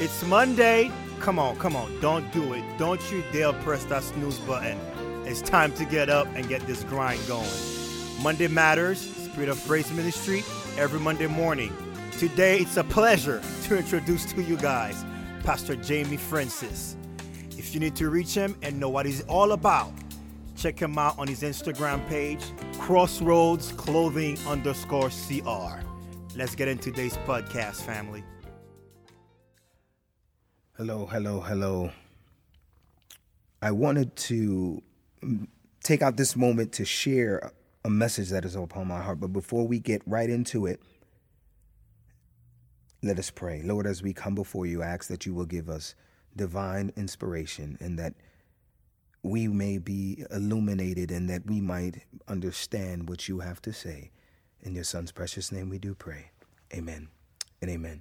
It's Monday. Come on, come on. Don't do it. Don't you dare press that snooze button. It's time to get up and get this grind going. Monday Matters, Spirit of Grace Ministry, every Monday morning. Today, it's a pleasure to introduce to you guys Pastor Jamie Francis. If you need to reach him and know what he's all about, check him out on his Instagram page, Crossroads Clothing underscore CR. Let's get into today's podcast, family. Hello, hello, hello. I wanted to take out this moment to share a message that is upon my heart. But before we get right into it, let us pray. Lord, as we come before you, I ask that you will give us divine inspiration and that we may be illuminated and that we might understand what you have to say. In your son's precious name we do pray. Amen and amen.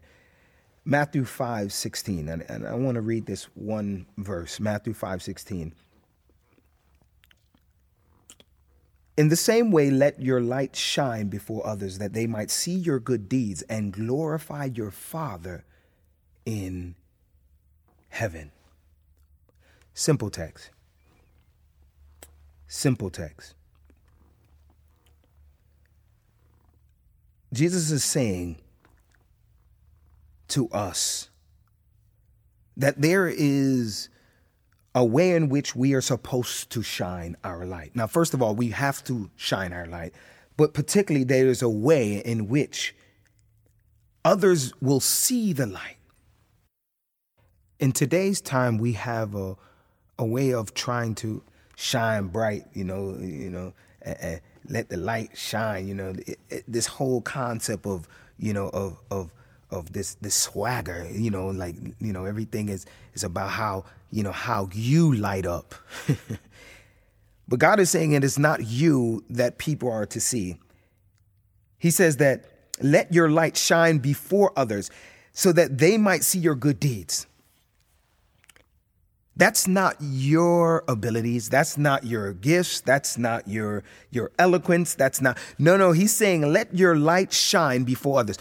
Matthew 5 16, and, and I want to read this one verse, Matthew 5 16. In the same way, let your light shine before others, that they might see your good deeds and glorify your Father in heaven. Simple text. Simple text. Jesus is saying to us that there is a way in which we are supposed to shine our light. Now, first of all, we have to shine our light, but particularly there is a way in which others will see the light. In today's time, we have a, a way of trying to shine bright, you know, you know, and, and let the light shine, you know, it, it, this whole concept of, you know, of, of, of this this swagger you know like you know everything is is about how you know how you light up. But god is saying it is not you that people are to see. He says that let your light shine before others so that they might see your good deeds. That's not your abilities. That's not your gifts. That's not your your eloquence. That's not no no he's saying let your light shine before others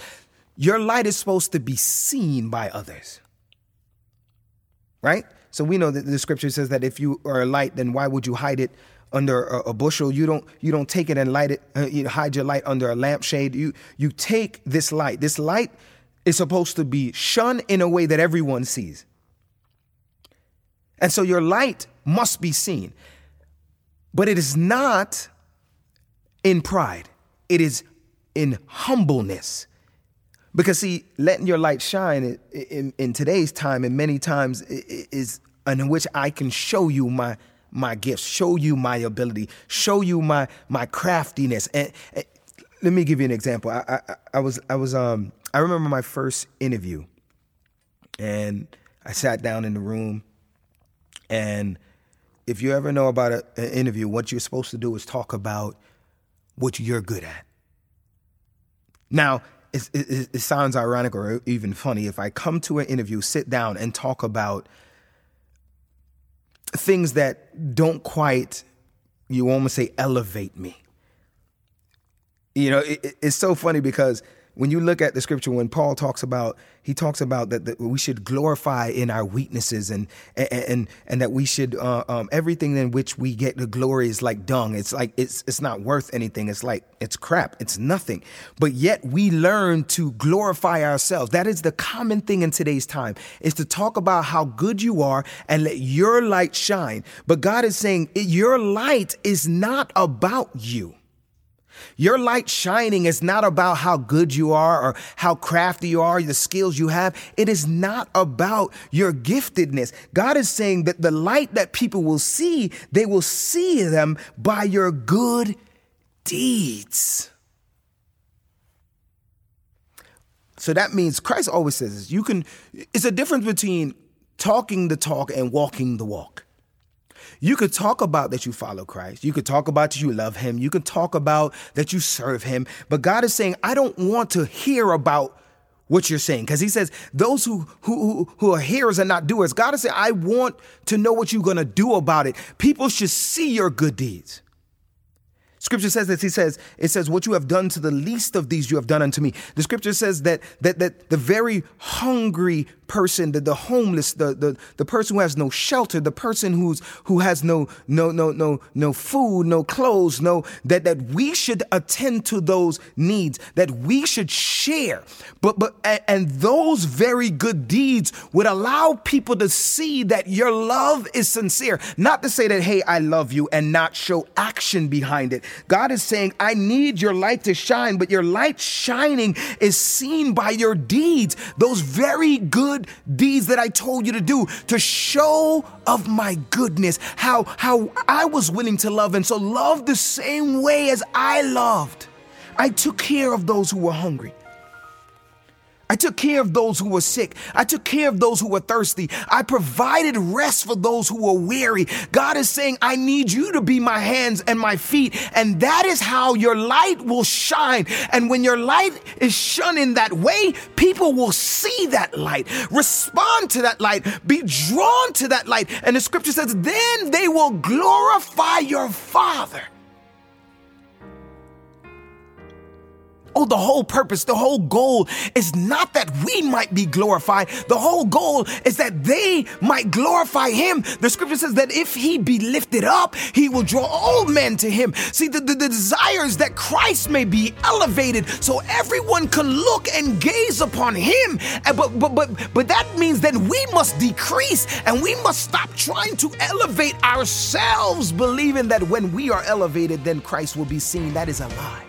your light is supposed to be seen by others. Right? So we know that the scripture says that if you are a light, then why would you hide it under a, a bushel? You don't you don't take it and light it, uh, you hide your light under a lampshade. You you take this light. This light is supposed to be shone in a way that everyone sees. And so your light must be seen. But it is not in pride. It is in humbleness. Because see, letting your light shine in, in, in today's time and many times is in which I can show you my my gifts, show you my ability, show you my my craftiness. And, and let me give you an example. I, I, I was I was um I remember my first interview, and I sat down in the room, and if you ever know about a, an interview, what you're supposed to do is talk about what you're good at. Now, it, it, it, sounds ironic or even funny if I come to an interview, sit down, and talk about things that don't quite, you almost say, elevate me. You know, it, it's so funny because when you look at the scripture, when Paul talks about, he talks about that, that we should glorify in our weaknesses and and and, and that we should uh, um, everything in which we get the glory is like dung. It's like it's it's not worth anything. It's like it's crap. It's nothing. But yet we learn to glorify ourselves. That is the common thing in today's time is to talk about how good you are and let your light shine. But God is saying your light is not about you. Your light shining is not about how good you are or how crafty you are, the skills you have. It is not about your giftedness. God is saying that the light that people will see, they will see them by your good deeds. So that means Christ always says this. You can, it's a difference between talking the talk and walking the walk. You could talk about that you follow Christ. You could talk about that you love him. You could talk about that you serve him. But God is saying, I don't want to hear about what you're saying. Because he says, those who, who, who are hearers and not doers, God is saying, I want to know what you're going to do about it. People should see your good deeds. Scripture says this. He says, it says, what you have done to the least of these, you have done unto me. The scripture says that, that, that the very hungry person, the, the homeless, the, the, the person who has no shelter, the person who's who has no no no no no food, no clothes, no that that we should attend to those needs, that we should share. But but and those very good deeds would allow people to see that your love is sincere. Not to say that, hey, I love you and not show action behind it. God is saying, I need your light to shine, but your light shining is seen by your deeds. Those very good deeds that I told you to do to show of my goodness, how, how I was willing to love. And so love the same way as I loved. I took care of those who were hungry. I took care of those who were sick. I took care of those who were thirsty. I provided rest for those who were weary. God is saying, I need you to be my hands and my feet. And that is how your light will shine. And when your light is shone in that way, people will see that light, respond to that light, be drawn to that light. And the scripture says, then they will glorify your Father Oh, the whole purpose, the whole goal is not that we might be glorified. The whole goal is that they might glorify him. The scripture says that if he be lifted up, he will draw all men to him. See, the, the, the desire is that Christ may be elevated so everyone can look and gaze upon him. But, but, but, but that means that we must decrease and we must stop trying to elevate ourselves, believing that when we are elevated, then Christ will be seen. That is a lie.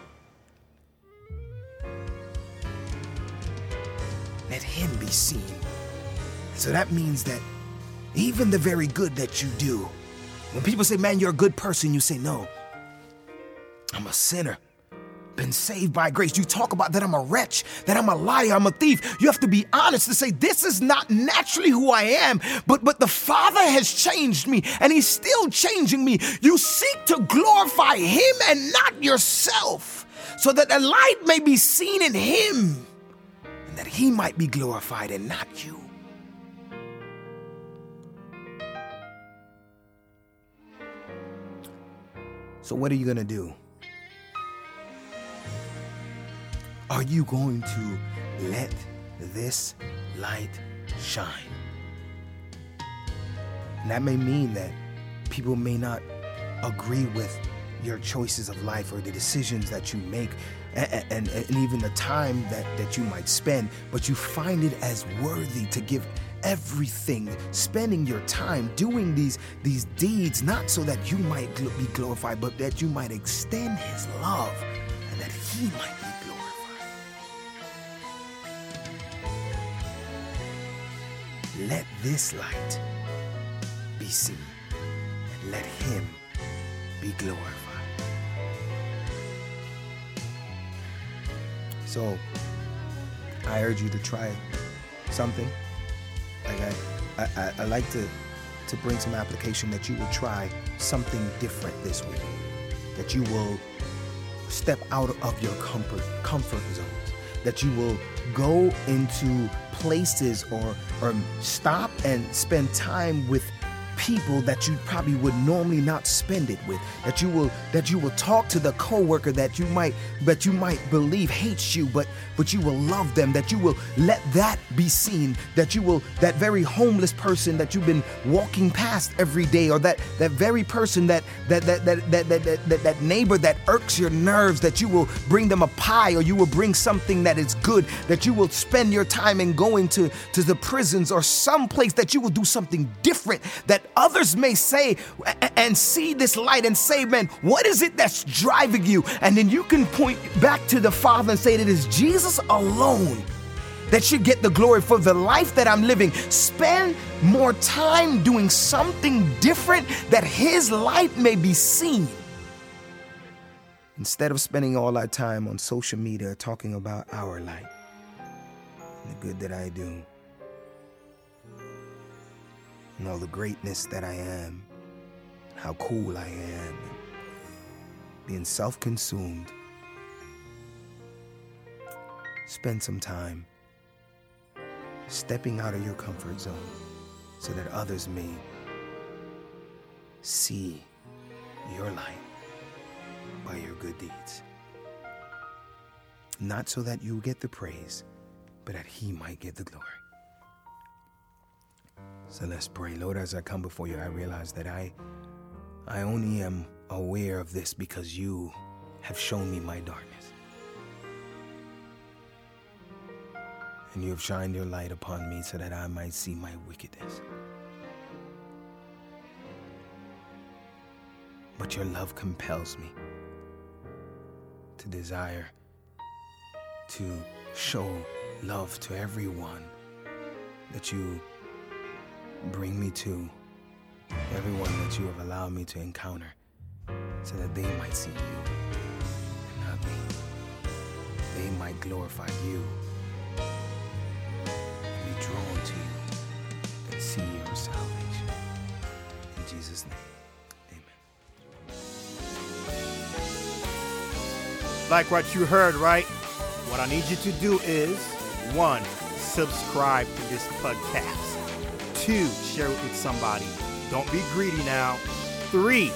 Seen. So that means that even the very good that you do, when people say, man, you're a good person, you say, no, I'm a sinner. Been saved by grace. You talk about that I'm a wretch, that I'm a liar, I'm a thief. You have to be honest to say this is not naturally who I am, but but the Father has changed me and He's still changing me. You seek to glorify Him and not yourself, so that the light may be seen in Him that he might be glorified and not you. So, what are you going to do? Are you going to let this light shine? And that may mean that people may not agree with your choices of life or the decisions that you make and, and, and, even the time that, that you might spend, but you find it as worthy to give everything, spending your time doing these, these deeds, not so that you might gl- be glorified, but that you might extend His love and that He might be glorified. Let this light be seen, and let Him be glorified. So I urge you to try something. Like I, I, I like to to bring some application that you will try something different this week. That you will step out of your comfort comfort zones. That you will go into places or or stop and spend time with people that you probably would normally not spend it with that you will that you will talk to the coworker that you might but you might believe hates you but but you will love them that you will let that be seen that you will that very homeless person that you've been walking past every day or that that very person that that that that that that, that, that, that neighbor that irks your nerves that you will bring them a pie or you will bring something that is good that you will spend your time in going to to the prisons or some place that you will do something different that others may say and see this light and say, man, what is it that's driving you? And then you can point back to the Father and say, it is Jesus alone that should get the glory for the life that I'm living. Spend more time doing something different that His light may be seen. Instead of spending all our time on social media talking about our light and the good that I do and all the greatness that I am, how cool I am, being self consumed. Spend some time stepping out of your comfort zone so that others may see your light by your good deeds. Not so that you get the praise, but that He might get the glory. So let's pray. Lord, as I come before you, I realize that I I only am aware of this because you have shown me my darkness. And you have shined your light upon me so that I might see my wickedness. But your love compels me to desire to show love to everyone that you bring me to, everyone that you have allowed me to encounter, so that they might see you and not me. They might glorify you and be drawn to you and see your salvation. In Jesus' name, amen. Like what you heard, right? What I need you to do is one, subscribe to this podcast. Two, share it with somebody. Don't be greedy now. Three,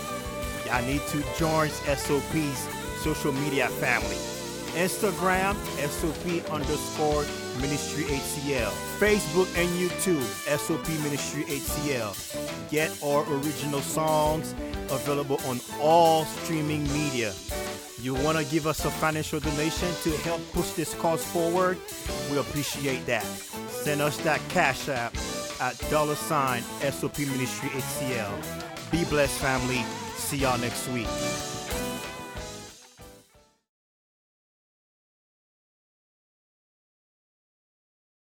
y'all need to join SOP's social media family. Instagram, SOP underscore Ministry HCL. Facebook and YouTube, SOP Ministry HCL. Get our original songs available on all streaming media. You want to give us a financial donation to help push this cause forward? We appreciate that. Send us that cash app at dollar sign SOP Ministry HCL. Be blessed, family. See y'all next week.